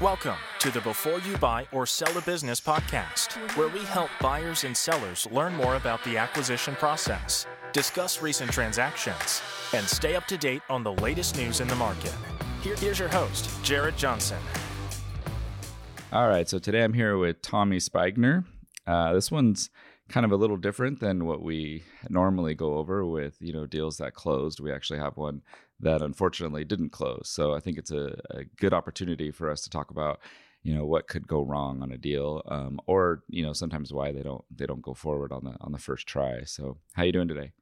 Welcome to the Before You Buy or Sell a Business podcast, where we help buyers and sellers learn more about the acquisition process, discuss recent transactions, and stay up to date on the latest news in the market. Here- here's your host, Jared Johnson. All right, so today I'm here with Tommy Speigner. Uh, this one's kind of a little different than what we normally go over with you know deals that closed. We actually have one that unfortunately didn't close, so I think it's a, a good opportunity for us to talk about you know what could go wrong on a deal, um, or you know sometimes why they don't they don't go forward on the on the first try. So how you doing today?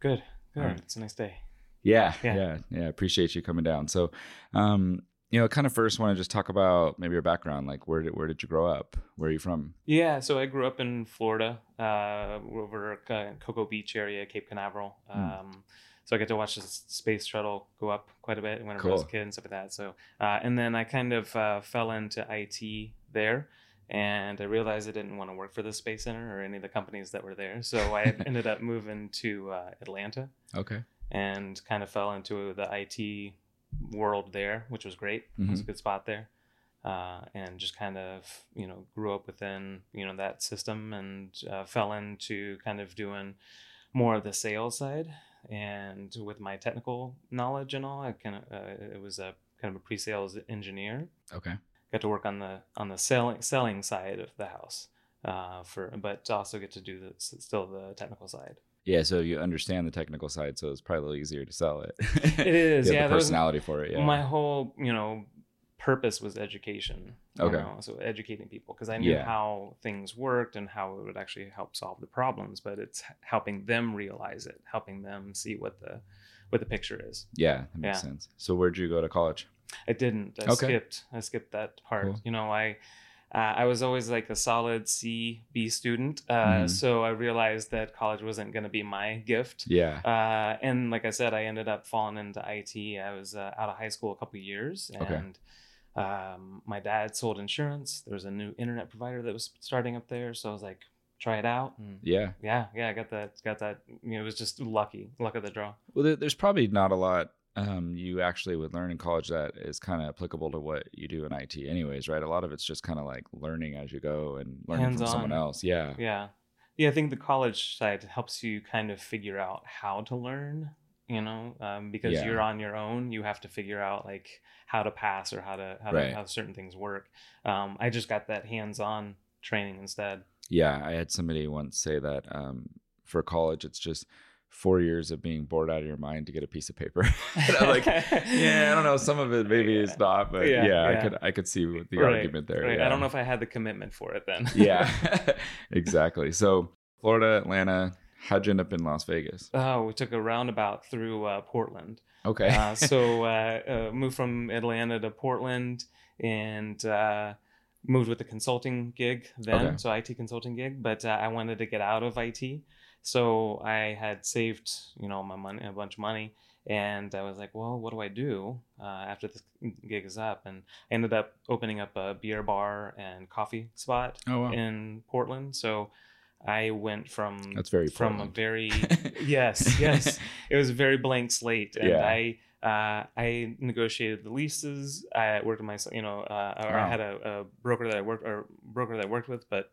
Good. Good. Right. It's a nice day. Yeah, Yeah. yeah, yeah. Appreciate you coming down. So, um, you know, kind of first want to just talk about maybe your background. Like, where did where did you grow up? Where are you from? Yeah. So I grew up in Florida, uh, over uh, Cocoa Beach area, Cape Canaveral. Hmm. Um, so I get to watch the space shuttle go up quite a bit whenever I was a kid and stuff like that. So, uh, and then I kind of uh, fell into IT there. And I realized I didn't want to work for the Space Center or any of the companies that were there. So I ended up moving to uh, Atlanta. Okay. and kind of fell into the IT world there, which was great. It was a good spot there. Uh, and just kind of, you know, grew up within, you know, that system and uh, fell into kind of doing more of the sales side. And with my technical knowledge and all, I kind of, uh, it was a kind of a pre-sales engineer. Okay. Got to work on the on the selling selling side of the house, uh, for but also get to do the still the technical side. Yeah. So you understand the technical side, so it's probably a little easier to sell it. It is, You have yeah. the personality for it. Yeah. my whole you know purpose was education Okay. know, so educating people because i knew Yeah. how things worked and how it would actually help solve the problems but it's helping them realize it helping them see what the what the picture is yeah, that makes Yeah. sense. So where'd you go to college? i didn't i Okay. skipped i skipped that part Cool. you know i uh, I was always like a solid C B student, uh, Mhm. so I realized that college wasn't going to be my gift. Yeah. Uh, and like I said, I ended up falling into IT. I was uh, out of high school a couple of years, Okay. Um, my dad sold insurance. There was a new internet provider that was starting up there, so I was like, try it out. And Yeah. yeah, yeah, I got that. Got that. You know, it was just lucky, luck of the draw. Well, there, there's probably not a lot um, you actually would learn in college that is kind of applicable to what you do in IT, anyways, right? A lot of it's just kind of like learning as you go and learning from someone else. Yeah. Yeah, yeah. I think the college side helps you kind of figure out how to learn. You know, um, because Yeah. you're on your own, you have to figure out like how to pass or how to how, Right. to, how certain things work. Um, I just got that hands-on training instead. Yeah, I had somebody once say that um, for college, it's just four years of being bored out of your mind to get a piece of paper. I'm like, yeah, I don't know. Some of it maybe is not, but yeah, Yeah, I could I could see the Right, argument there. Right. Yeah. I don't know if I had the commitment for it then. yeah, exactly. So Florida, Atlanta. How'd you end up in Las Vegas? oh, we took a roundabout through uh, Portland. Okay. Uh, so uh, uh, moved from Atlanta to Portland and uh, moved with a consulting gig then, Okay. so IT consulting gig. But uh, I wanted to get out of IT, so I had saved you know my money, a bunch of money, and I was like, well, what do I do uh, after this gig is up? And I ended up opening up a beer bar and coffee spot oh wow. in Portland. So I went from That's very from Portland. a very yes yes it was a very blank slate and Yeah. I uh, I negotiated the leases. I worked with myself, you know, uh, Wow. I had a, a broker that I worked or broker that I worked with, but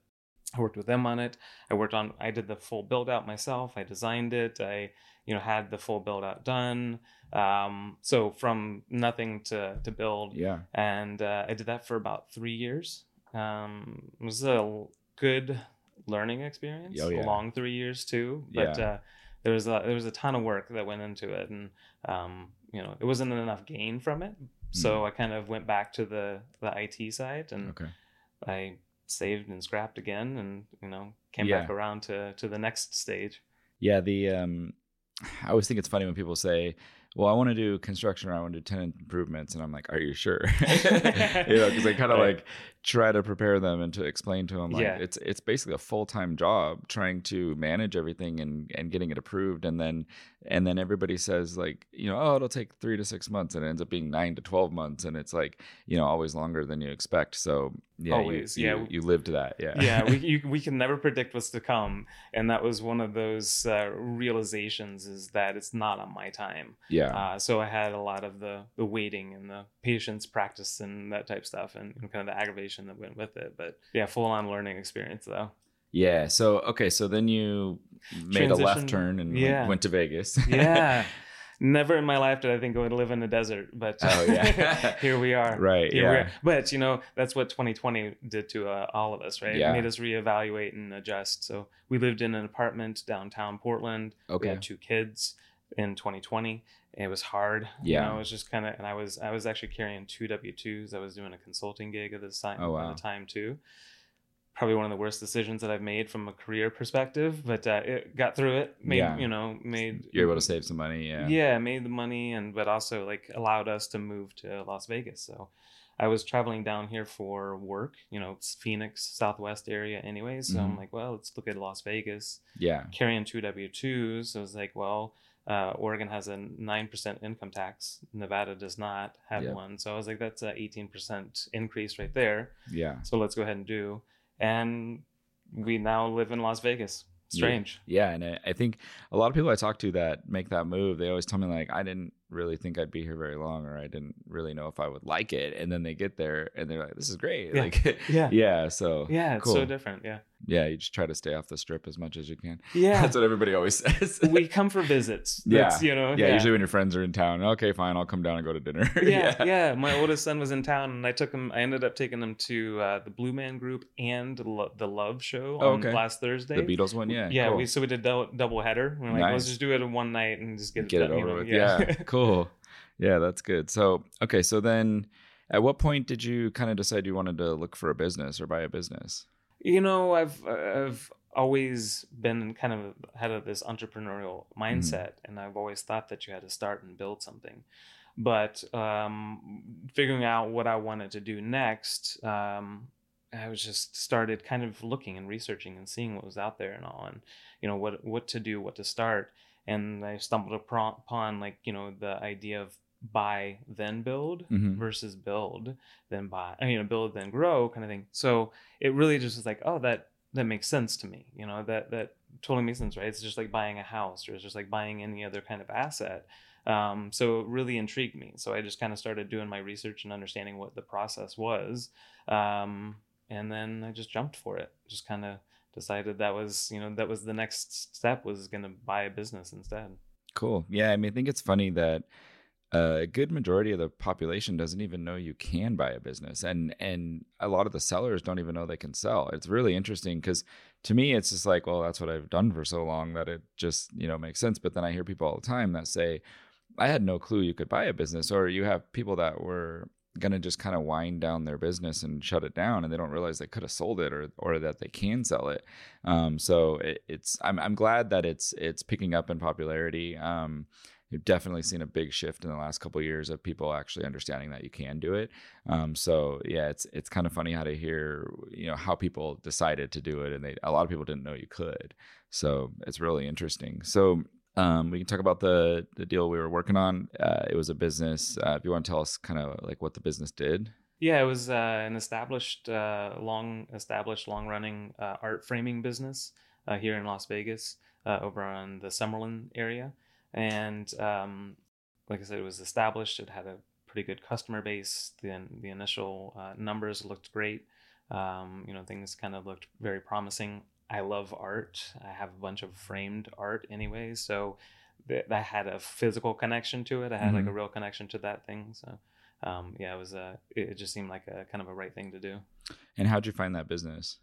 I worked with them on it. I worked on. I did the full build out myself. I designed it. I you know had the full build out done. Um, so from nothing to to build, yeah. and uh, I did that for about three years. Um, it was a good learning experience. Oh, yeah. A long three years too, but Yeah. uh, there was a, there was a ton of work that went into it, and um, you know it wasn't enough gain from it. So I kind of went back to the the IT side, and Okay. I saved and scrapped again, and you know came Yeah. back around to to the next stage. Yeah, the um I always think it's funny when people say, "Well, I want to do construction or I want to do tenant improvements," and I'm like, "Are you sure?" you know, because I kind of Right. like try to prepare them and to explain to them like Yeah. it's it's basically a full time job trying to manage everything and and getting it approved, and then and then everybody says like, you know, oh, it'll take three to six months, and it ends up being nine to twelve months, and it's like you know always longer than you expect. So Yeah, always. You, yeah, you, you, lived that. Yeah, yeah. We you, we can never predict what's to come, and that was one of those uh, realizations is that it's not on my time. Yeah. Uh, so I had a lot of the the waiting and the patience practice and that type stuff, and, and kind of the aggravation that went with it. But yeah, full on learning experience though. Yeah. So okay. So then you made a left turn and yeah. went, went to Vegas. yeah. Never in my life did I think I would live in the desert, but oh, yeah. here we are. Right. Here yeah. But you know that's what 2020 did to uh, all of us, right? Yeah. It made us reevaluate and adjust. So we lived in an apartment downtown Portland. Okay. We had two kids in 2020. It was hard. Yeah. You know, it was just kind of, and I was I was actually carrying two W twos. I was doing a consulting gig at the time. Oh, wow. At the time too probably one of the worst decisions that I've made from a career perspective, but uh, it got through it. Made Yeah. you know made You're able to save some money. Yeah. yeah made the money and but also like allowed us to move to Las Vegas. So I was traveling down here for work. You know, it's Phoenix Southwest area anyway. So I'm Mhm. like, well, let's look at Las Vegas. Yeah. Carrying two W twos, so I was like, well. Uh, Oregon has a nine percent income tax. Nevada does not have Yep. one, so I was like, "That's a eighteen percent increase right there." Yeah. So let's go ahead and do. And we now live in Las Vegas. Strange. Yeah, and I, I think a lot of people I talk to that make that move, they always tell me like, I didn't really think I'd be here very long, or I didn't really know if I would like it, and then they get there and they're like, this is great. Yeah. Like, Yeah. yeah. So Yeah, it's cool. so different. Yeah. Yeah, you just try to stay off the strip as much as you can. Yeah. That's what everybody always says. we come for visits. Yeah. You know. yeah, usually when your friends are in town, okay, fine, I'll come down and go to dinner. yeah, yeah, My oldest son was in town, and I took him. I ended up taking him to uh, the Blue Man Group and Lo- the Love Show Oh, on okay. last Thursday. The Beatles one, yeah. Yeah, cool. we so we did dou- double header. We're like, let's just do it in one night and just get it, get it done, you over know? with. Yeah. cool. Yeah, that's good. So, okay, so then at what point did you kind of decide you wanted to look for a business or buy a business? You know, I've I've always been kind of had a, this entrepreneurial mindset, and I've always thought that you had to start and build something. But um, figuring out what I wanted to do next, um, I was just started kind of looking and researching and seeing what was out there and all, and you know what what to do, what to start. And I stumbled upon like you know the idea of buy then build Mhm. versus build then buy you know build then grow kind of thing. So it really just was like oh that that makes sense to me you know that that totally makes sense right? It's just like buying a house or it's just like buying any other kind of asset. Um, so it really intrigued me. So i just kind of started doing my research and understanding what the process was um, and then i just jumped for it. Just kind of decided that was you know that was the next step was going to buy a business instead. Cool. Yeah, I mean, I think it's funny that a good majority of the population doesn't even know you can buy a business, and and a lot of the sellers don't even know they can sell. It's really interesting because to me, it's just like, well, that's what I've done for so long that it just you know makes sense. But then I hear people all the time that say, I had no clue you could buy a business, or you have people that were going to just kind of wind down their business and shut it down and they don't realize they could have sold it or or that they can sell it um, so it, it's I'm, I'm glad that it's it's picking up in popularity um, you've definitely seen a big shift in the last couple of years of people actually understanding that you can do it um, so yeah it's it's kind of funny how to hear you know how people decided to do it and they a lot of people didn't know you could so it's really interesting so um, we can talk about the the deal we were working on. Uh, it was a business. Uh, if you want to tell us kind of like what the business did. Yeah, it was uh, an established, uh, long established, long running uh, art framing business uh, here in Las Vegas, over on the Summerlin area, and um, like I said, it was established. It had a pretty good customer base. The the initial uh, numbers looked great. Um, you know, things kind of looked very promising. I love art. I have a bunch of framed art anyway, so th- that had a physical connection to it. I had like a real connection to that thing. So um, yeah, it was a. It it just seemed like a kind of a right thing to do. And how'd you find that business?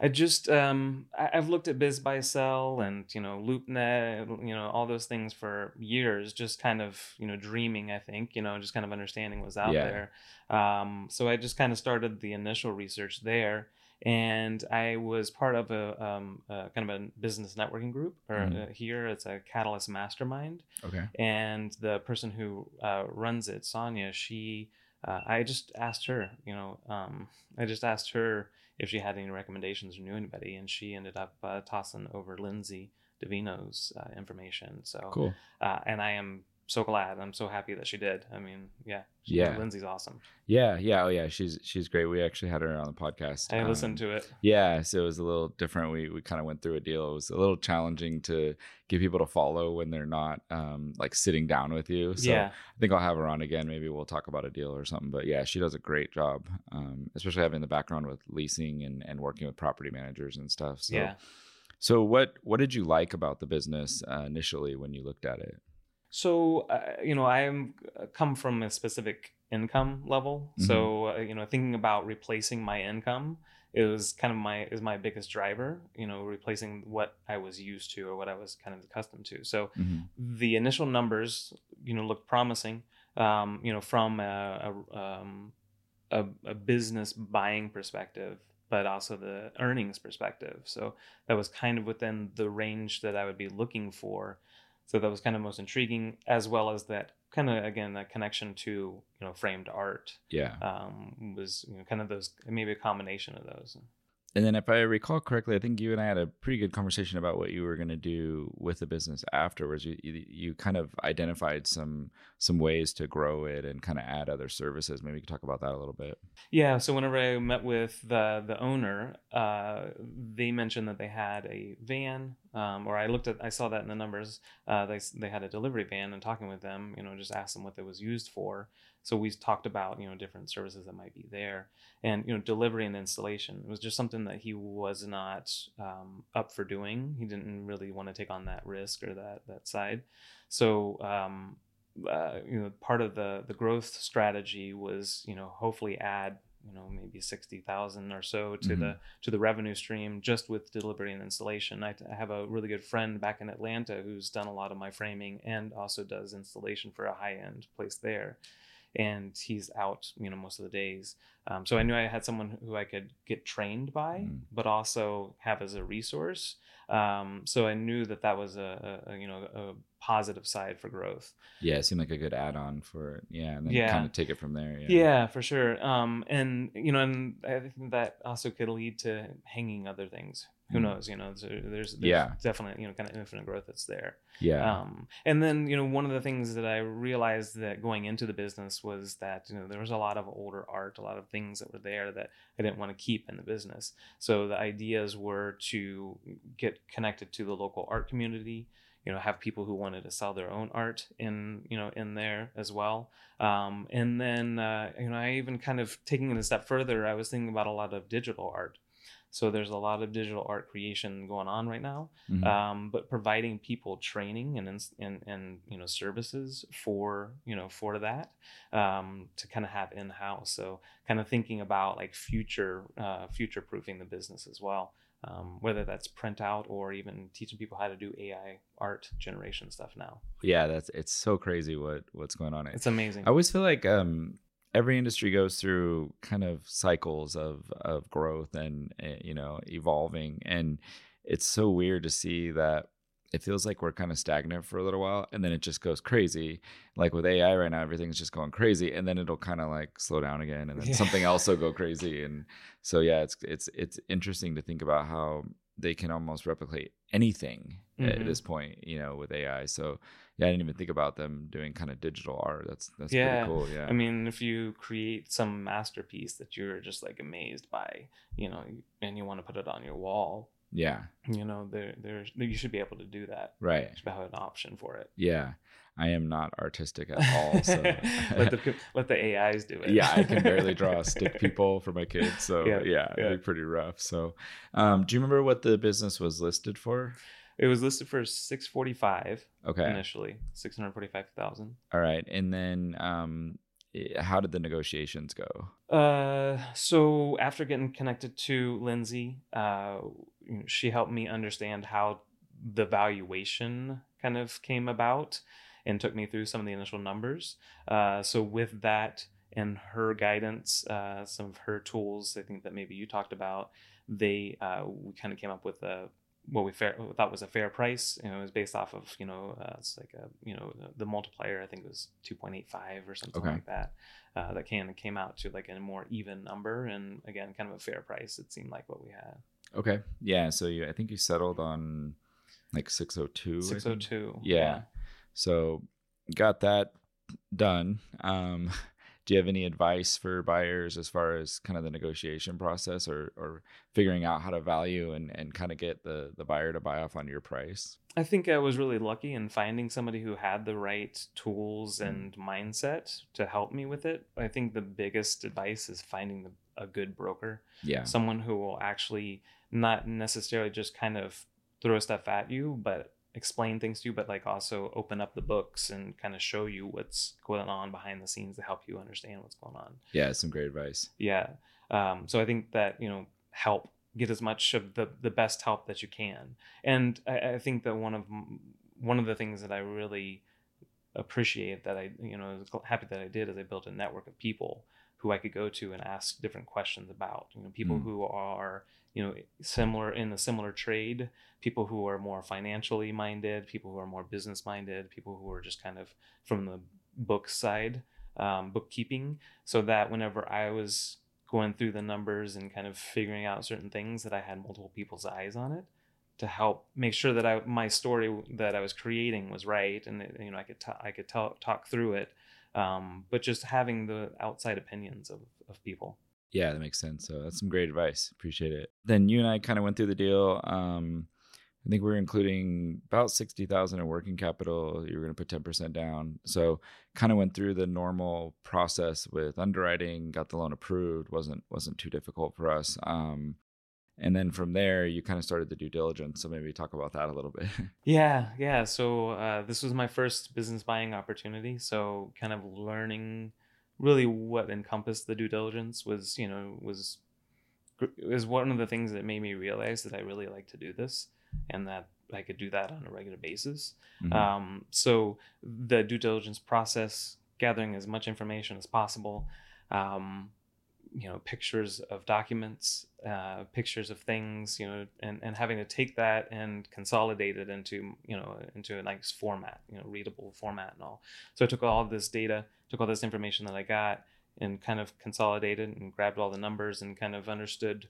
I just um I, I've looked at BizBuySell and you know LoopNet, you know all those things for years, just kind of you know dreaming. I think you know just kind of understanding what's out Yeah. there. Um, so I just kind of started the initial research there, and I was part of a, um, a kind of a business networking group. Or Mhm. uh, here it's a Catalyst Mastermind, Okay. and the person who uh, runs it, Sonia, she, uh, I just asked her, you know, um, I just asked her if she had any recommendations or knew anybody, and she ended up uh, tossing over Lindsay Davino's uh, information. So, Cool. uh, and I am so glad. I'm so happy that she did. I mean, yeah, she, Yeah. Lindsay's awesome. Yeah, yeah, oh yeah, she's she's great. We actually had her on the podcast. I listened Um, to it. Yeah, so it was a little different. We we kind of went through a deal. It was a little challenging to get people to follow when they're not um like sitting down with you. So yeah, I think I'll have her on again. Maybe we'll talk about a deal or something. But yeah, she does a great job, um, especially having the background with leasing and, and working with property managers and stuff. So, yeah. so what what did you like about the business uh, initially when you looked at it? So uh, you know, I am uh, come from a specific income level. So uh, you know, thinking about replacing my income is kind of my is my biggest driver. You know, replacing what I was used to or what I was kind of accustomed to. So Mhm. the initial numbers, you know, look promising. Um, you know, from a a, um, a a business buying perspective, but also the earnings perspective. So that was kind of within the range that I would be looking for. So that was kind of most intriguing, as well as that kind of again that connection to you know framed art Yeah. um, was you know kind of those maybe a combination of those. And then, if I recall correctly, I think you and I had a pretty good conversation about what you were going to do with the business afterwards. You, you you kind of identified some some ways to grow it and kind of add other services. Maybe you could talk about that a little bit. Yeah, so whenever I met with the the owner, uh, they mentioned that they had a van, um, or I looked at, I saw that in the numbers. Uh, they they had a delivery van, and talking with them, you know, just asked them what it was used for. So we talked about you know different services that might be there, and you know delivery and installation It was just something that he was not um, up for doing. He didn't really want to take on that risk or that that side. So um, uh, you know part of the the growth strategy was you know hopefully add you know maybe 60,000 or so to the to the revenue stream just with delivery and installation. I, I have a really good friend back in Atlanta who's done a lot of my framing and also does installation for a high end place there. And he's out you know most of the days. Um, so I knew I had someone who I could get trained by Mm. but also have as a resource um, so I knew that that was a, a, you know a positive side for growth Yeah, it seemed like a good add-on for yeah, and then Yeah. kind of take it from there. Yeah. yeah. for sure um and you know and i think that also could lead to hanging other things who Mm. knows you know there's, there's Yeah. definitely you know kind of infinite growth that's there Yeah. um and then you know one of the things that i realized that going into the business was that you know there was a lot of older art a lot of things that were there that i didn't want to keep in the business so the ideas were to get connected to the local art community you know have people who wanted to sell their own art in you know in there as well um, and then uh, you know i even kind of taking it a step further i was thinking about a lot of digital art so there's a lot of digital art creation going on right now Mhm. um, but providing people training and, and and you know services for you know for that um, to kind of have in house. So kind of thinking about like future uh, future proofing the business as well, um, whether that's print out or even teaching people how to do AI art generation stuff now. yeah, that's it's so crazy what what's going on. It's amazing. I always feel like um, every industry goes through kind of cycles of of growth and uh, you know evolving, and it's so weird to see that it feels like we're kind of stagnant for a little while, and then it just goes crazy. Like with AI right now, everything's just going crazy, and then it'll kind of like slow down again, and then Yeah. something else will go crazy, and so yeah, it's it's it's interesting to think about how they can almost replicate anything at Mhm. this point, you know, with AI. So yeah, I didn't even think about them doing kind of digital art. That's that's Yeah. pretty cool. Yeah. I mean, if you create some masterpiece that you're just like amazed by, you know, and you want to put it on your wall, yeah. you know, there, there's you should be able to do that. Right. You should have an option for it. Yeah. I am not artistic at all. So let the let the AIs do it. yeah, I can barely draw stick people for my kids. So yeah, Yeah, it'd yeah. be pretty rough. So um, do you remember what the business was listed for? It was listed for six forty five Okay. initially, six hundred forty five thousand. All right. And then um, how did the negotiations go? Uh, so after getting connected to Lindsay, uh, she helped me understand how the valuation kind of came about and took me through some of the initial numbers. Uh, so with that and her guidance, uh, some of her tools, I think that maybe you talked about, they uh, we kind of came up with a what we fair, thought was a fair price. You know, it was based off of you know uh, it's like a you know the, multiplier I think it was two point eight five or something Okay. like that. Uh, that of came out to like a more even number and again kind of a fair price. It seemed like what we had. Okay. Yeah. So you, I think you settled on like 602. I Six oh two. Yeah. So got that done. Um, do you have any advice for buyers as far as kind of the negotiation process or, or figuring out how to value and, and kind of get the, the buyer to buy off on your price? I think I was really lucky in finding somebody who had the right tools mm. and mindset to help me with it. I think the biggest advice is finding the, a good broker. Yeah. Someone who will actually not necessarily just kind of throw stuff at you, but explain things to you, but like also open up the books and kind of show you what's going on behind the scenes to help you understand what's going on. Yeah, some great advice. Yeah. Um, so I think that, you know, help get as much of the, the best help that you can. And I, I think that one of, one of the things that I really appreciate that I, you know, happy that I did is I built a network of people who I could go to and ask different questions about, you know, people mm. who are, you know similar in a similar trade people who are more financially minded people who are more business minded people who are just kind of from the book side um, bookkeeping so that whenever i was going through the numbers and kind of figuring out certain things that i had multiple people's eyes on it to help make sure that I, my story that I was creating was right, and you know I could t- I could talk talk through it, um, but just having the outside opinions of, of people. Yeah, that makes sense. So that's some great advice. Appreciate it. Then you and I kind of went through the deal. Um, I think we are including about sixty thousand in working capital. You were going to put ten percent down, so kind of went through the normal process with underwriting. Got the loan approved. wasn't wasn't too difficult for us. Um, and then from there, you kind of started the due diligence. So maybe talk about that a little bit. yeah, yeah. So uh, this was my first business buying opportunity. So kind of learning really what encompassed the due diligence was you know was is one of the things that made me realize that I really like to do this and that I could do that on a regular basis. Mm-hmm. Um, so the due diligence process, gathering as much information as possible, um, you know pictures of documents uh, pictures of things you know and, and having to take that and consolidate it into you know into a nice format you know readable format and all so i took all this data took all this information that i got and kind of consolidated and grabbed all the numbers and kind of understood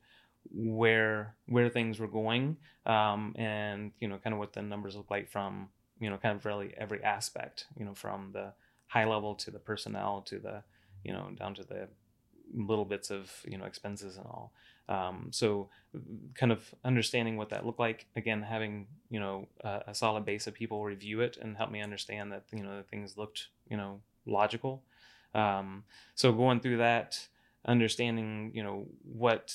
where where things were going um, and you know kind of what the numbers look like from you know kind of really every aspect you know from the high level to the personnel to the you know down to the little bits of you know expenses and all. Um, so kind of understanding what that looked like again having you know a, a, solid base of people review it and help me understand that you know things looked you know logical um, so going through that understanding you know what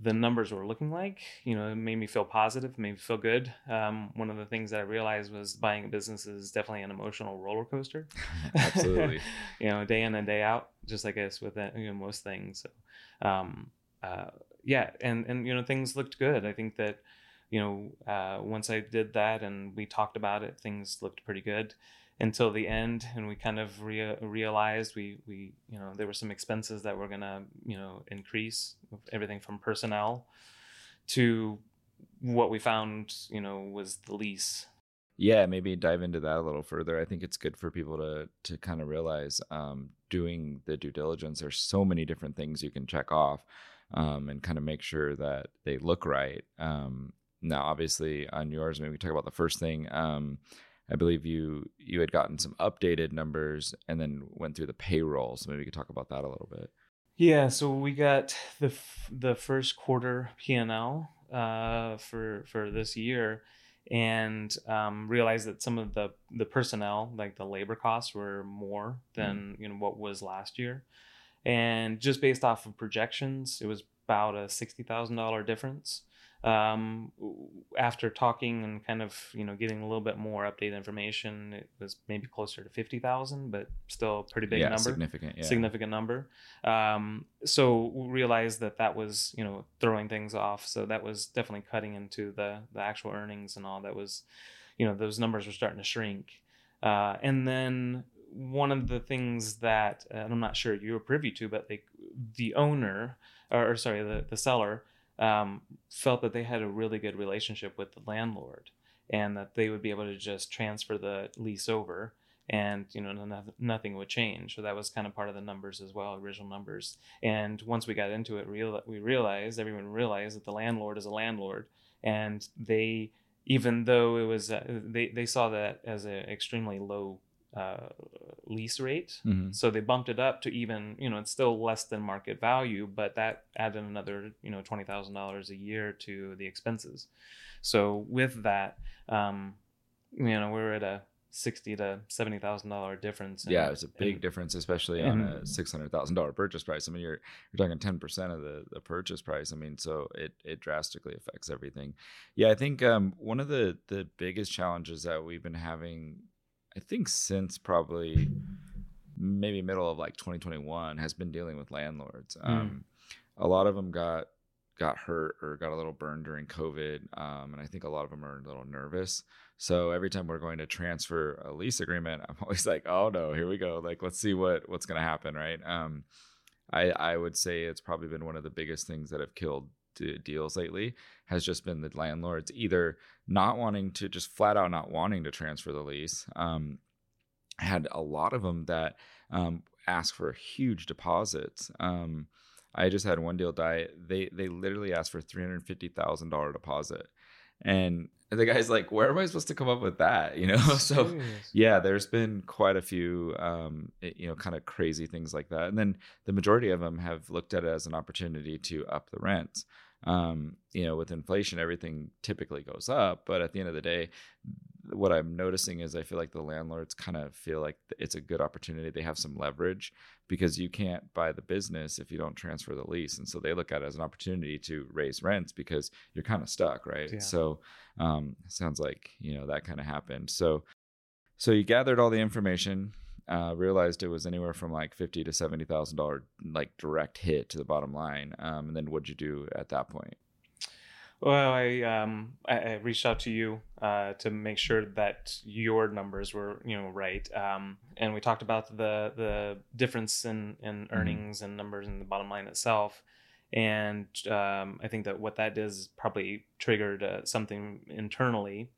the numbers were looking like. You know, it made me feel positive, made me feel good. Um, one of the things that I realized was buying a business is definitely an emotional roller coaster. Absolutely. you know, day in and day out, just like I guess with that, you know, most things. So, um, uh, yeah, and and you know, things looked good. I think that, you know, uh, once I did that and we talked about it, things looked pretty good until the end and we kind of re- realized we we you know there were some expenses that were to you know increase everything from personnel to what we found you know was the lease. Yeah maybe dive into that a little further. I think it's good for people to to kind of realize um, doing the due diligence there's so many different things you can check off um, and kind of make sure that they look right. Um, now obviously on yours maybe we talk about the first thing um, I believe you you had gotten some updated numbers and then went through the payroll. So maybe we could talk about that a little bit. Yeah, so we got the the first quarter P and L uh, for for this year, and um, realized that some of the the personnel, like the labor costs, were more than mm. you know what was last year, and just based off of projections, it was about a sixty thousand dollar difference um, after talking and kind of you know getting a little bit more updated information, it was maybe closer to fifty thousand, but still a pretty big yeah, number, significant, yeah. significant number. Um, so we realized that that was you know throwing things off. So that was definitely cutting into the the actual earnings and all. That was, you know, those numbers were starting to shrink. Uh, and then one of the things that uh, I'm not sure you were privy to, but like the owner or, or sorry, the the seller um, felt that they had a really good relationship with the landlord and that they would be able to just transfer the lease over and you know nothing would change. So that was kind of part of the numbers as well original numbers. And once we got into it real we realized everyone realized that the landlord is a landlord. And they even though it was uh, they, they saw that as an extremely low uh, lease rate. Mm-hmm. So they bumped it up to even, you know, it's still less than market value, but that added another, you know, twenty thousand dollars a year to the expenses. So with that, um, you know, we're at a sixty to seventy thousand dollar difference. In, yeah, it's a big in, difference, especially on a six hundred thousand dollar purchase price. I mean, you're you're talking ten percent of the the purchase price. I mean, so it it drastically affects everything. Yeah, I think um, one of the the biggest challenges that we've been having, I think since probably maybe middle of like 2021 has been dealing with landlords. Mm. Um, a lot of them got got hurt or got a little burned during COVID, um, and I think a lot of them are a little nervous. So every time we're going to transfer a lease agreement, I'm always like, "Oh no, here we go! Like, let's see what what's going to happen." Right? Um, I I would say it's probably been one of the biggest things that have killed deals lately has just been the landlords either not wanting to just flat out not wanting to transfer the lease. Um, had a lot of them that um, ask for huge deposits. Um, I just had one deal die. They they literally asked for three hundred fifty thousand dollar deposit, and the guy's like, "Where am I supposed to come up with that?" You know. so yeah, there's been quite a few, um, you know, kind of crazy things like that, and then the majority of them have looked at it as an opportunity to up the rents um, you know, with inflation, everything typically goes up. But at the end of the day, what I'm noticing is I feel like the landlords kind of feel like it's a good opportunity. They have some leverage because you can't buy the business if you don't transfer the lease. And so they look at it as an opportunity to raise rents because you're kind of stuck, right? Yeah. So um, sounds like, you know, that kind of happened. So, so you gathered all the information, uh, realized it was anywhere from like fifty to seventy thousand dollar like direct hit to the bottom line. Um, and then what'd you do at that point? Well, I um, I, reached out to you uh, to make sure that your numbers were you know right, um, and we talked about the the difference in in mm-hmm. earnings mm-hmm. and numbers and the bottom line itself. And um, I think that what that does probably triggered uh, something internally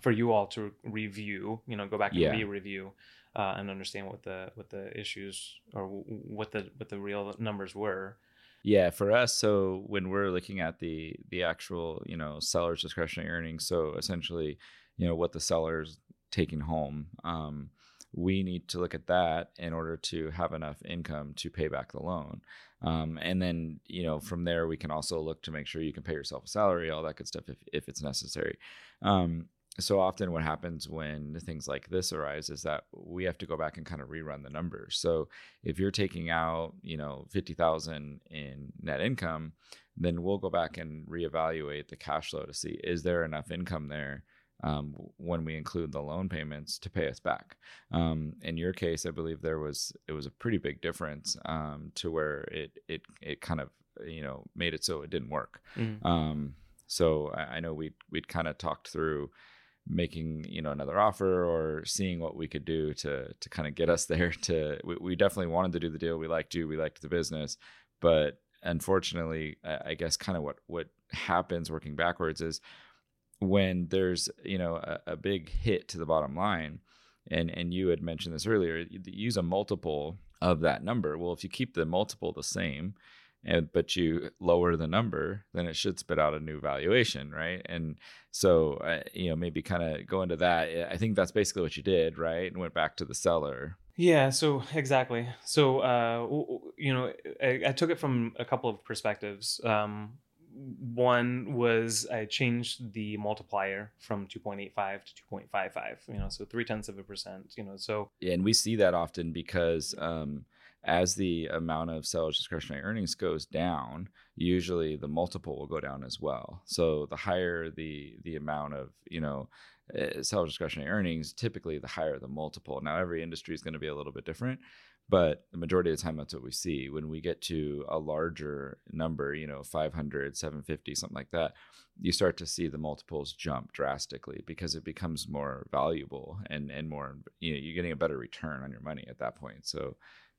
for you all to review. You know, go back and yeah. re-review uh, and understand what the what the issues or what the what the real numbers were. Yeah, for us, so when we're looking at the the actual you know seller's discretionary earnings, so essentially you know what the seller's taking home. Um, we need to look at that in order to have enough income to pay back the loan. Um, and then, you know, from there, we can also look to make sure you can pay yourself a salary, all that good stuff if, if it's necessary. Um, so often what happens when things like this arise is that we have to go back and kind of rerun the numbers so if you're taking out you know 50000 in net income then we'll go back and reevaluate the cash flow to see is there enough income there um, when we include the loan payments to pay us back. Um, in your case, I believe there was it was a pretty big difference um, to where it it it kind of you know made it so it didn't work. Mm. so I, I know we we'd kind of talked through making you know another offer or seeing what we could do to to kind of get us there to we, we definitely wanted to do the deal. We liked you. We liked the business. But unfortunately i guess kind of what what happens working backwards is when there's you know a, a big hit to the bottom line and and you had mentioned this earlier use a multiple of that number. Well if you keep the multiple the same and but you lower the number, then it should spit out a new valuation, right? And so, uh, you know, maybe kind of go into that. I think that's basically what you did, right? And went back to the seller. Yeah. So exactly. So, uh, you know, I, I took it from a couple of perspectives. Um, one was I changed the multiplier from 2.85 to 2.55, you know, so three tenths of a percent, you know, so. Yeah, and we see that often because, um, as the amount of seller's discretionary earnings goes down, usually the multiple will go down as well. So the higher the the amount of you know uh, seller's discretionary earnings, typically the higher the multiple. Now every industry is going to be a little bit different, but the majority of the time that's what we see. When we get to a larger number, you know, 500, 750, something like that, you start to see the multiples jump drastically because it becomes more valuable and and more you know you're getting a better return on your money at that point. So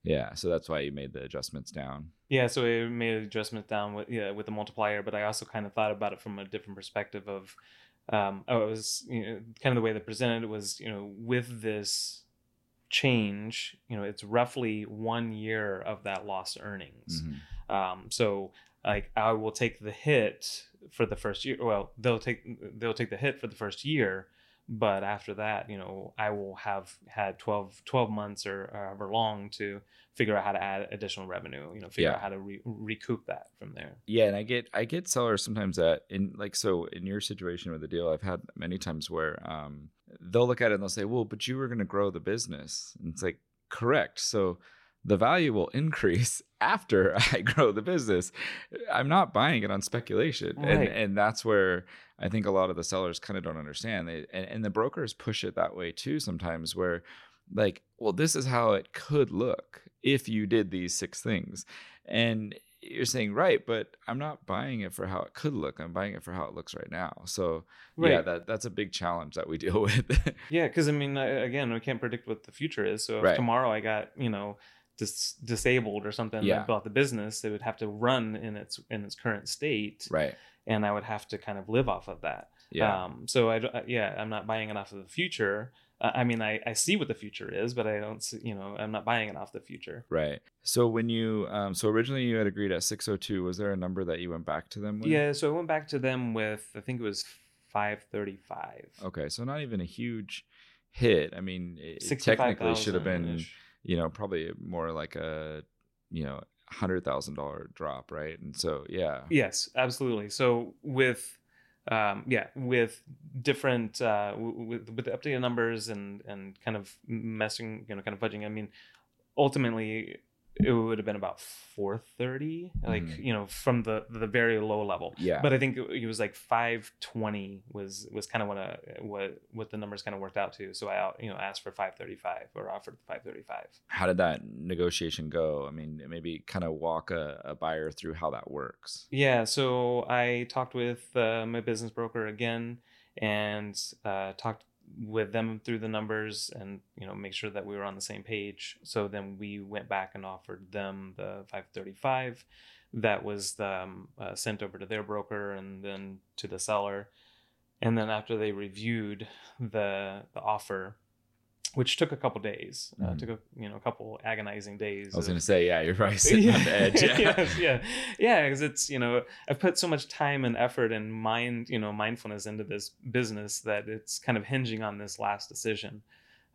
yeah, so that's why you made the adjustments down. Yeah, so it made adjustments down with yeah with the multiplier, but I also kind of thought about it from a different perspective of, um, oh, it was you know kind of the way they presented it was you know with this change, you know, it's roughly one year of that lost earnings. Mm-hmm. Um, so like I will take the hit for the first year. Well, they'll take they'll take the hit for the first year, but after that you know i will have had 12 12 months or however long to figure out how to add additional revenue you know figure Yeah. out how to re- recoup that from there Yeah, and I get I get sellers sometimes that in like so in your situation with the deal, I've had many times where um they'll look at it and they'll say, "Well, but you were going to grow the business." And it's like, "Correct." So the value will increase after I grow the business. I'm not buying it on speculation. And Right. and that's where I think a lot of the sellers kind of don't understand. They and, and the brokers push it that way too sometimes where like, well, this is how it could look if you did these six things. And you're saying right, but I'm not buying it for how it could look. I'm buying it for how it looks right now. So yeah, that that's a big challenge that we deal with. Yeah, because I mean, again, we can't predict what the future is. So if Right. tomorrow I got you know dis- disabled or something Yeah. about the business, it would have to run in its in its current state, right. and I would have to kind of live off of that. Yeah. Um, so I, uh, yeah, I'm not buying it off of the future. Uh, I mean, I, I see what the future is, but I don't see, you know, I'm not buying it off the future. right. So when you um so originally you had agreed at 602, was there a number that you went back to them with? Yeah, so I went back to them with, I think it was 535. Okay, so not even a huge hit. I mean, it, it 65,000 technically should have been, -ish. You know, probably more like a, you know, hundred thousand dollar drop, right? And so, yeah, Yes, absolutely. So with um, yeah, with different uh, with with the updated numbers and and kind of messing, you know, kind of fudging. I mean, ultimately, it would have been about 430, like Mhm. you know, from the the very low level. yeah, But I think it it was like 520 was was kind of what a, what what the numbers kind of worked out to. So I you know asked for 535 or offered 535. how did that negotiation go? I mean, maybe kind of walk a, a buyer through how that works. Yeah, so I talked with uh, my business broker again and uh, talked with them through the numbers and you know make sure that we were on the same page. So then we went back and offered them the 535 that was um, uh, sent over to their broker and then to the seller. And then after they reviewed the the offer, which took a couple days, uh, Mhm. took a you know a couple agonizing days. I was of- going to say, yeah, you're probably sitting on the edge. Yeah. yes, yeah, yeah, because it's you know I've put so much time and effort and mind you know mindfulness into this business that it's kind of hinging on this last decision.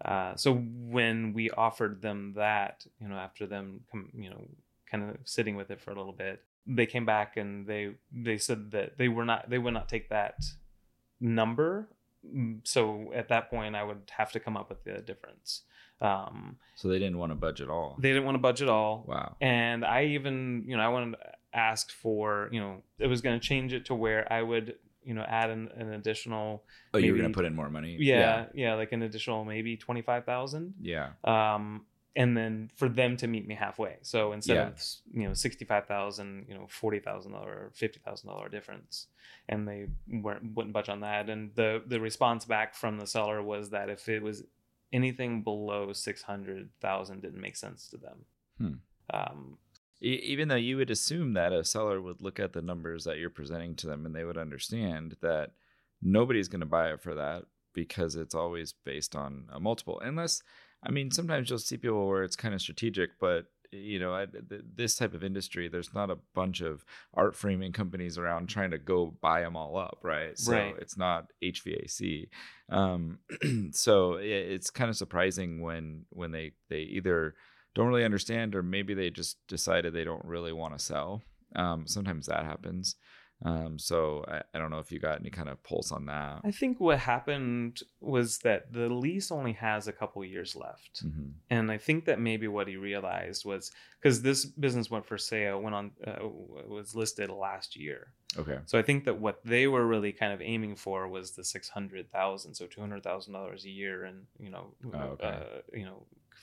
Uh, so when we offered them that, you know, after them, com- you know, kind of sitting with it for a little bit, they came back and they they said that they were not they would not take that number. So at that point, I would have to come up with the difference. Um, So they didn't want to budge at all. they didn't want to budge at all. wow. And I even, you know, I wanted to ask for, you know, it was going to change it to where I would, you know, add an, an additional, Oh, you were going to put in more money? yeah, yeah, like an additional maybe 25,000. Yeah. Um, and then for them to meet me halfway. So instead Yeah. of, you know, 65,000, you know, $40,000 or $50,000 difference. And they weren't, wouldn't budge on that. And the, the response back from the seller was that if it was anything below 600,000 didn't make sense to them. Hmm. Um, E- even though you would assume that a seller would look at the numbers that you're presenting to them and they would understand that nobody's going to buy it for that because it's always based on a multiple unless i mean sometimes you'll see people where it's kind of strategic but you know I, th- this type of industry there's not a bunch of art framing companies around trying to go buy them all up right? So Right. it's not hvac um, so it, it's kind of surprising when when they they either don't really understand or maybe they just decided they don't really want to sell. Um, sometimes that happens um, so I, I don't know if you got any kind of pulse on that I think what happened was that the lease only has a couple years left. hmm And I think that maybe what he realized was because this business went for sale, went on, uh, was listed last year. okay So I think that what they were really kind of aiming for was the six hundred thousand, so two hundred thousand dollars a year, and you know, Oh, okay. uh, you know,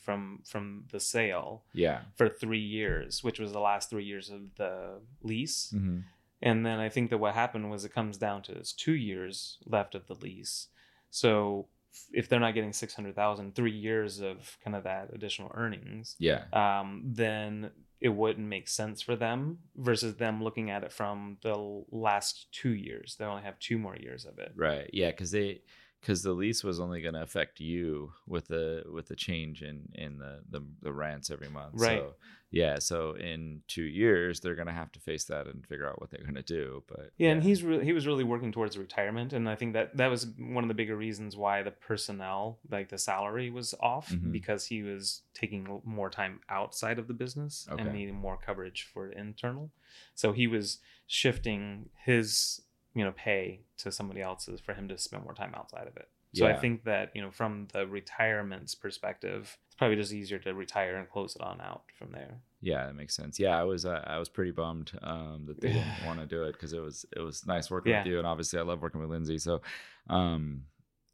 from from the sale yeah for three years, which was the last three years of the lease. hmm And then I think that what happened was it comes down to it's two years left of the lease. So if they're not getting 600,000, three years of kind of that additional earnings, yeah um, then it wouldn't make sense for them versus them looking at it from the last two years. They only have two more years of it. right yeah because they because the lease was only going to affect you with the with the change in in the the, the rents every month. Right. So yeah, so in two years they're going to have to face that and figure out what they're going to do. But yeah, and he's he was really working towards retirement, and I think that that was one of the bigger reasons why the personnel, like the salary, was off Mhm. because he was taking more time outside of the business Okay. and needing more coverage for internal. So he was shifting his you know pay to somebody else's for him to spend more time outside of it. So I think that you know from the retirement's perspective, it's probably just easier to retire and close it on out from there. Yeah, that makes sense. Yeah, I was uh, I was pretty bummed um, that they didn't want to do it because it was it was nice working Yeah. with you, and obviously I love working with Lindsay. So, um,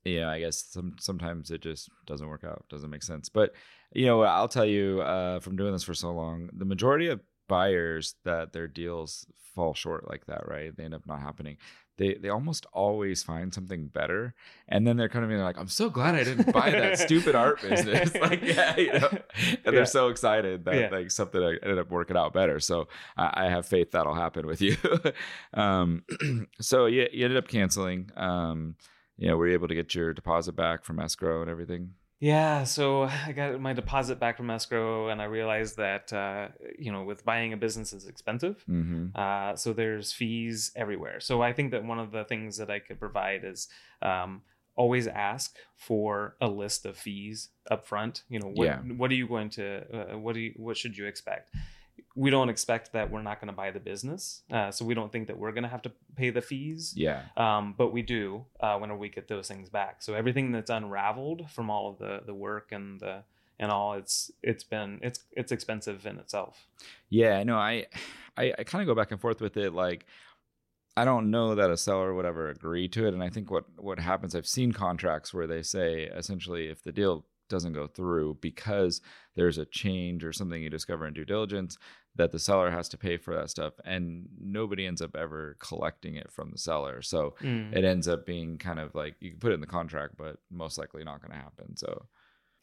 yeah, I guess some sometimes it just doesn't work out, doesn't make sense. But you know, I'll tell you uh, from doing this for so long, the majority of buyers that their deals fall short like that, right? They end up not happening. They they almost always find something better, and then they're kind of being like, "I'm so glad I didn't buy that stupid art business." like, yeah, you know, and Yeah. they're so excited that Yeah. like something ended up working out better. So I, I have faith that'll happen with you. um, so yeah, you ended up canceling. Um, you know, were you able to get your deposit back from escrow and everything? Yeah, so I got my deposit back from escrow, and I realized that uh, you know, with buying a business is expensive. Mm-hmm. Uh, so there's fees everywhere. So I think that one of the things that I could provide is um, always ask for a list of fees up front. You know, what Yeah. what are you going to uh, what do you what should you expect? We don't expect that we're not going to buy the business, uh, so we don't think that we're going to have to pay the fees. Yeah. Um, but we do uh, whenever we get those things back. So everything that's unraveled from all of the the work and the and all, it's it's been it's it's expensive in itself. Yeah, no, I, I, I kind of go back and forth with it. Like, I don't know that a seller would ever agree to it, and I think what what happens, I've seen contracts where they say essentially if the deal doesn't go through because there's a change or something you discover in due diligence that the seller has to pay for that stuff and nobody ends up ever collecting it from the seller so Mm. it ends up being kind of like you can put it in the contract but most likely not going to happen so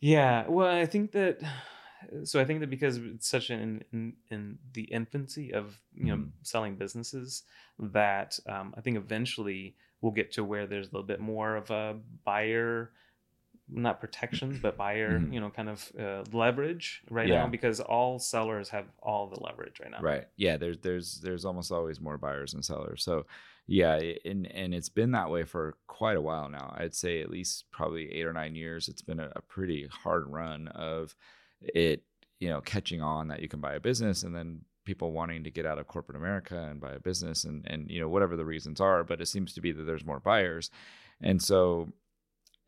Yeah, well, I think that so I think that because it's such an in, in the infancy of you know Mhm. selling businesses that um, I think eventually we'll get to where there's a little bit more of a buyer not protection but buyer Mhm. you know kind of uh, leverage right Yeah. now because all sellers have all the leverage right now Right. Yeah. There's there's there's almost always more buyers than sellers. So yeah, and and it's been that way for quite a while now. I'd say at least probably eight or nine years. It's been a, a pretty hard run of it, you know, catching on that you can buy a business and then people wanting to get out of corporate America and buy a business and and you know whatever the reasons are, but it seems to be that there's more buyers, and so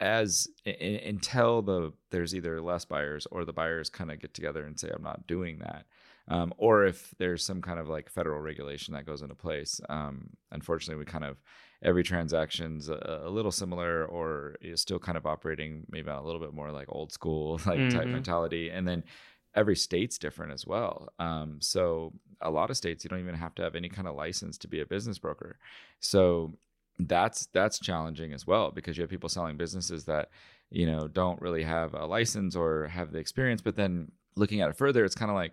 as until the there's either less buyers or the buyers kind of get together and say I'm not doing that um, or if there's some kind of like federal regulation that goes into place. Um, unfortunately, we kind of every transaction's a, a little similar, or is still kind of operating maybe a little bit more like old school like type Mhm. mentality, and then every state's different as well. Um, so a lot of states you don't even have to have any kind of license to be a business broker. So that's that's challenging as well because you have people selling businesses that you know don't really have a license or have the experience but then looking at it further it's kind of like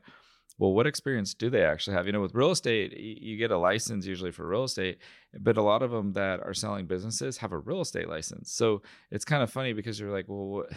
well what experience do they actually have you know with real estate you get a license usually for real estate but a lot of them that are selling businesses have a real estate license so it's kind of funny because you're like well what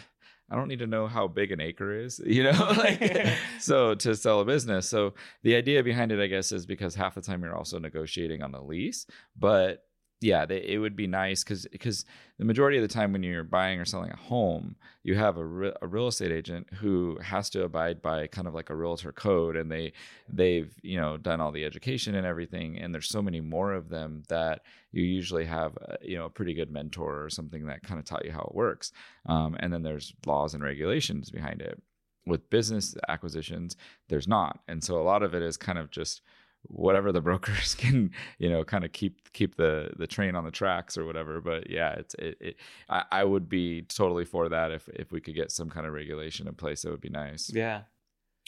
I don't need to know how big an acre is, you know, like so to sell a business. So the idea behind it, I guess, is because half the time you're also negotiating on the lease, but yeah, they, it would be nice because because the majority of the time when you're buying or selling a home, you have a, re- a real estate agent who has to abide by kind of like a realtor code, and they they've you know done all the education and everything, and there's so many more of them that you usually have a, you know a pretty good mentor or something that kind of taught you how it works, um, and then there's laws and regulations behind it. With business acquisitions, there's not, and so a lot of it is kind of just whatever the brokers can you know kind of keep keep the the train on the tracks or whatever but yeah it's it, it I, I would be totally for that if if we could get some kind of regulation in place that would be nice. Yeah.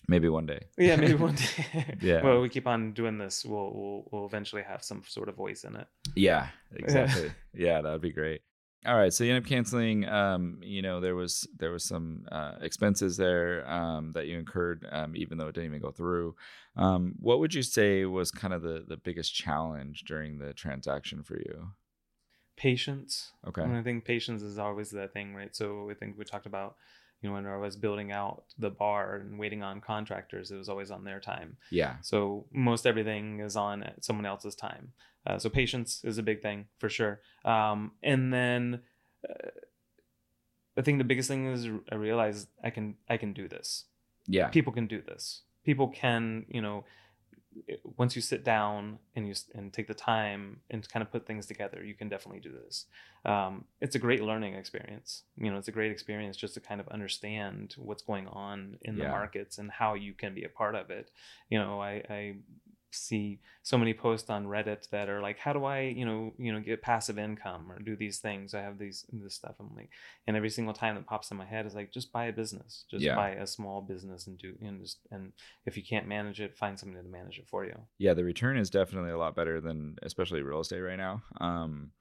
Maybe one day. Yeah maybe one day. Yeah. well we keep on doing this we'll, we'll we'll eventually have some sort of voice in it. Yeah. exactly. Yeah that would be great all right so you end up canceling um you know there was there was some uh, expenses there um that you incurred um even though it didn't even go through um what would you say was kind of the the biggest challenge during the transaction for you patience. Okay. And I think patience is always the thing, right? So I think we talked about, you know, when I was building out the bar and waiting on contractors, it was always on their time. Yeah. So most everything is on someone else's time. Uh, so patience is a big thing for sure. Um, and then uh, I think the biggest thing is I realize I can I can do this. Yeah. People can do this. People can you know once you sit down and you and take the time and kind of put things together, you can definitely do this. Um, it's a great learning experience. You know, it's a great experience just to kind of understand what's going on in Yeah. the markets and how you can be a part of it. You know, I, I see so many posts on Reddit that are like, how do I, you know, you know, get passive income or do these things? I have these this stuff. I'm like, and every single time that pops in my head is like, just buy a business, just Yeah. buy a small business and do and just and if you can't manage it, find somebody to manage it for you. yeah the return is definitely a lot better than especially real estate right now um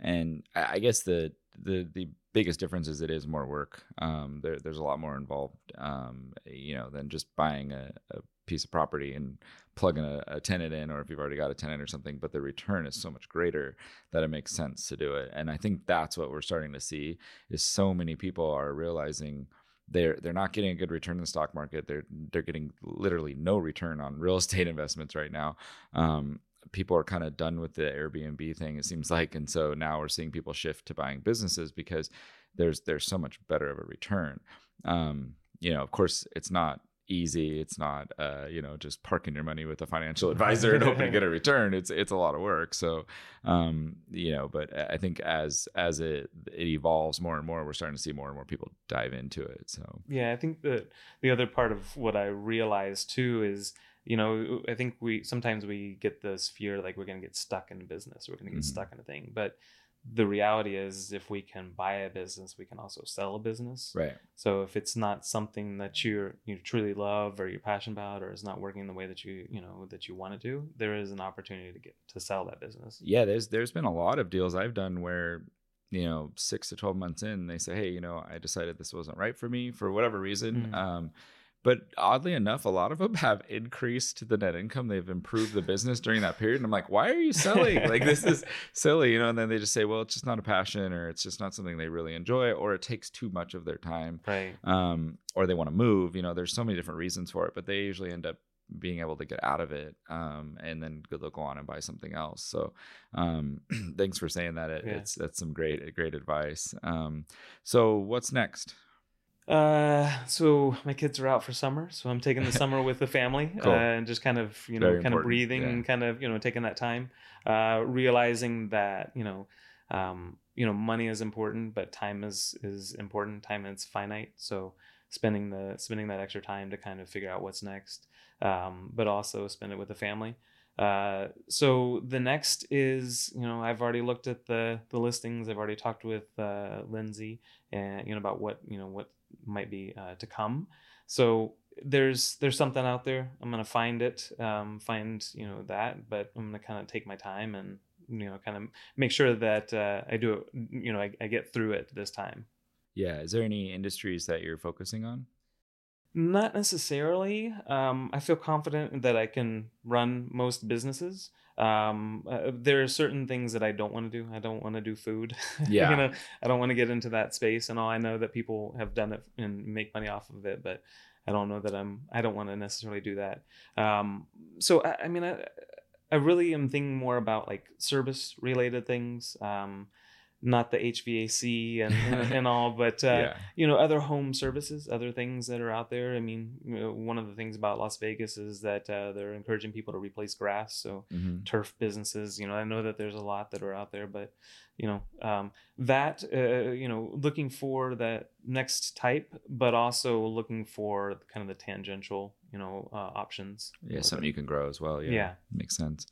and i guess the the the biggest difference is it is more work um there, there's a lot more involved um you know than just buying a, a piece of property and plugging a, a tenant in or if you've already got a tenant or something but the return is so much greater that it makes sense to do it and i think that's what we're starting to see is so many people are realizing they're they're not getting a good return in the stock market. They're they're getting literally no return on real estate investments right now. Um, people are kind of done with the Airbnb thing. It seems like, and so now we're seeing people shift to buying businesses because there's there's so much better of a return. Um, you know, of course, it's not easy. It's not uh, you know just parking your money with a financial advisor and hoping to get a return. It's it's a lot of work. So um, you know, but I think as as it it evolves more and more, we're starting to see more and more people dive into it. So Yeah, I think that the other part of what I realized too is, you know, I think we sometimes we get this fear like we're going to get stuck in business, we're going to get Mhm. stuck in a thing. But the reality is, if we can buy a business, we can also sell a business. right. So if it's not something that you're you truly love or you're passionate about, or is not working the way that you you know that you want to do, there is an opportunity to get to sell that business. yeah there's there's been a lot of deals i've done where you know six to 12 months in they say hey you know i decided this wasn't right for me for whatever reason Mhm. um but oddly enough a lot of them have increased the net income they've improved the business during that period and i'm like why are you selling like this is silly you know and then they just say well it's just not a passion or it's just not something they really enjoy or it takes too much of their time Right. um, or they want to move. You know, there's so many different reasons for it, but they usually end up being able to get out of it, um, and then go- they'll go on and buy something else. So, um, thanks for saying that. It, Yeah. It's that's some great great advice. Um, so what's next? Uh, so my kids are out for summer, so I'm taking the summer with the family Cool. uh, and just kind of you know Very kind of breathing yeah. and kind of you know taking that time, uh, realizing that you know, um, you know money is important, but time is is important. Time is finite, so spending the spending that extra time to kind of figure out what's next, um, but also spend it with the family. Uh, so the next is you know I've already looked at the the listings. I've already talked with uh, Lindsay and you know about what you know what might be uh, to come. So there's there's something out there. I'm gonna find it, um, find you know that, but I'm gonna kind of take my time and you know kind of make sure that uh, I do it. You know I, I get through it this time. Yeah, is there any industries that you're focusing on? Not necessarily. Um, I feel confident that I can run most businesses. Um, uh, there are certain things that I don't want to do. I don't want to do food. Yeah. you know, I don't want to get into that space and all. I know that people have done it and make money off of it, but I don't know that I'm. I don't want to necessarily do that. Um, so I, I mean, I, I really am thinking more about like service related things. Um, not the HVAC and and, all, but uh, yeah, you know other home services other things that are out there i mean you know, one of the things about las vegas is that uh, they're encouraging people to replace grass so hmm turf businesses you know i know that there's a lot that are out there but you know um, that uh, you know looking for that next type but also looking for kind of the tangential you know uh, options yeah, something you can grow as well. Yeah, Yeah. makes sense.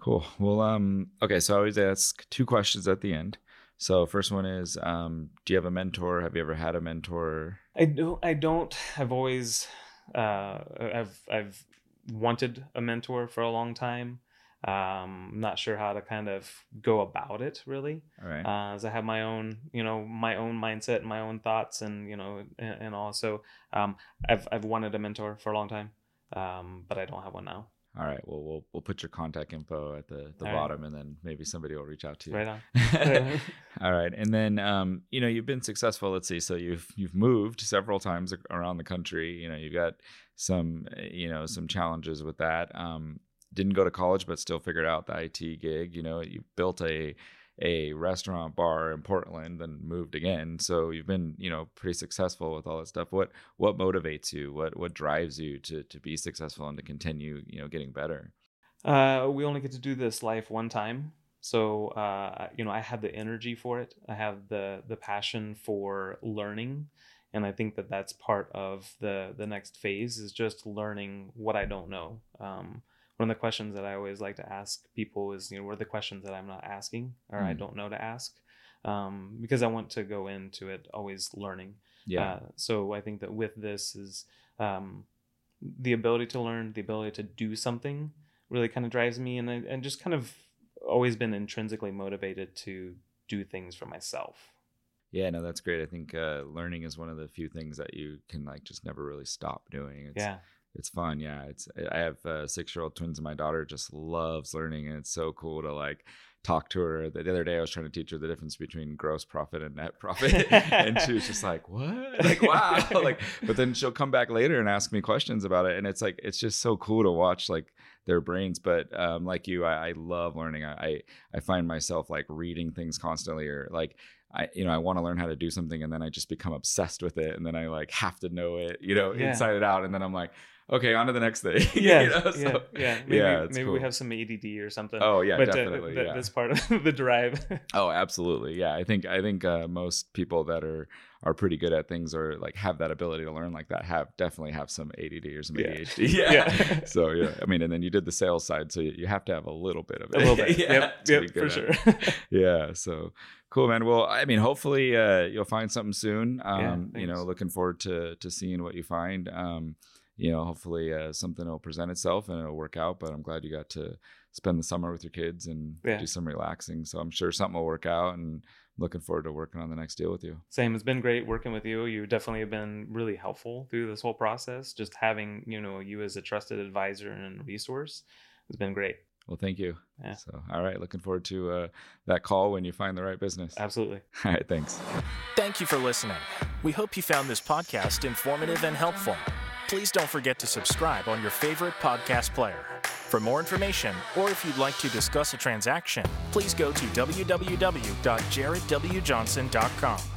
Cool. Well, um, okay. So I always ask two questions at the end. So first one is, um, do you have a mentor? Have you ever had a mentor? I don't. I don't. I've always. Uh, I've I've wanted a mentor for a long time. Um, I'm not sure how to kind of go about it really, All right. uh, as I have my own, you know, my own mindset and my own thoughts, and you know, and, and also, um, I've I've wanted a mentor for a long time, um, but I don't have one now. All right. Well, we'll we'll put your contact info at the the All bottom, and then maybe somebody will reach out to you. Right on. All right. And then um, you know, you've been successful. Let's see. So you've you've moved several times around the country. You know, you've got some uh, you know some challenges with that. Um, didn't go to college, but still figured out the IT gig. You know, you built a a restaurant bar in Portland, then moved again. So you've been, you know, pretty successful with all that stuff. What what motivates you? What what drives you to to be successful and to continue, you know, getting better? Uh, we only get to do this life one time, so uh, you know I have the energy for it. I have the the passion for learning, and I think that that's part of the the next phase is just learning what I don't know. Um, one of the questions that I always like to ask people is, you know, what are the questions that I'm not asking or I Mm. don't know to ask, um, because I want to go into it always learning. Yeah. Uh, so I think that with this is um, the ability to learn, the ability to do something really kind of drives me, and I, and just kind of always been intrinsically motivated to do things for myself. Yeah, no, that's great. I think uh, learning is one of the few things that you can like just never really stop doing. It's, yeah, it's fun. Yeah, it's. I have uh, six year old twins, and my daughter just loves learning, and it's so cool to like talk to her. The, the other day, I was trying to teach her the difference between gross profit and net profit, and she was just like, "What? Like, wow!" like, but then she'll come back later and ask me questions about it, and it's like it's just so cool to watch like their brains. But um, like you, I, I love learning. I, I I find myself like reading things constantly, or like I, you know, I want to learn how to do something and then I just become obsessed with it and then I like have to know it, you know, Yeah. inside and out. And then I'm like, okay, on to the next thing. yeah, You know, yeah, so- yeah. Maybe, yeah, maybe cool. we have some ADD or something. Oh yeah, but uh, definitely. th- yeah. that's part of the drive. Oh, absolutely. Yeah. I think, I think, uh, most people that are, are pretty good at things or like have that ability to learn like that have definitely have some ADD or some Yeah. ADHD. Yeah. Yeah. so yeah, I mean, and then you did the sales side. So you have to have a little bit of it. a little bit. yeah, yep, yep, for sure. yeah so cool man well i mean hopefully uh you'll find something soon Yeah, um you know looking forward to to seeing what you find um you know hopefully uh something will present itself and it'll work out but i'm glad you got to spend the summer with your kids and Yeah. do some relaxing so i'm sure something will work out and looking forward to working on the next deal with you Same. It's been great working with you. You definitely have been really helpful through this whole process. Just having you know you as a trusted advisor and resource has been great. well thank you Yeah. so all right looking forward to uh that call when you find the right business Absolutely. all right thanks Thank you for listening. We hope you found this podcast informative and helpful. Please don't forget to subscribe on your favorite podcast player. For more information, or if you'd like to discuss a transaction, please go to www.jaredwjohnson.com.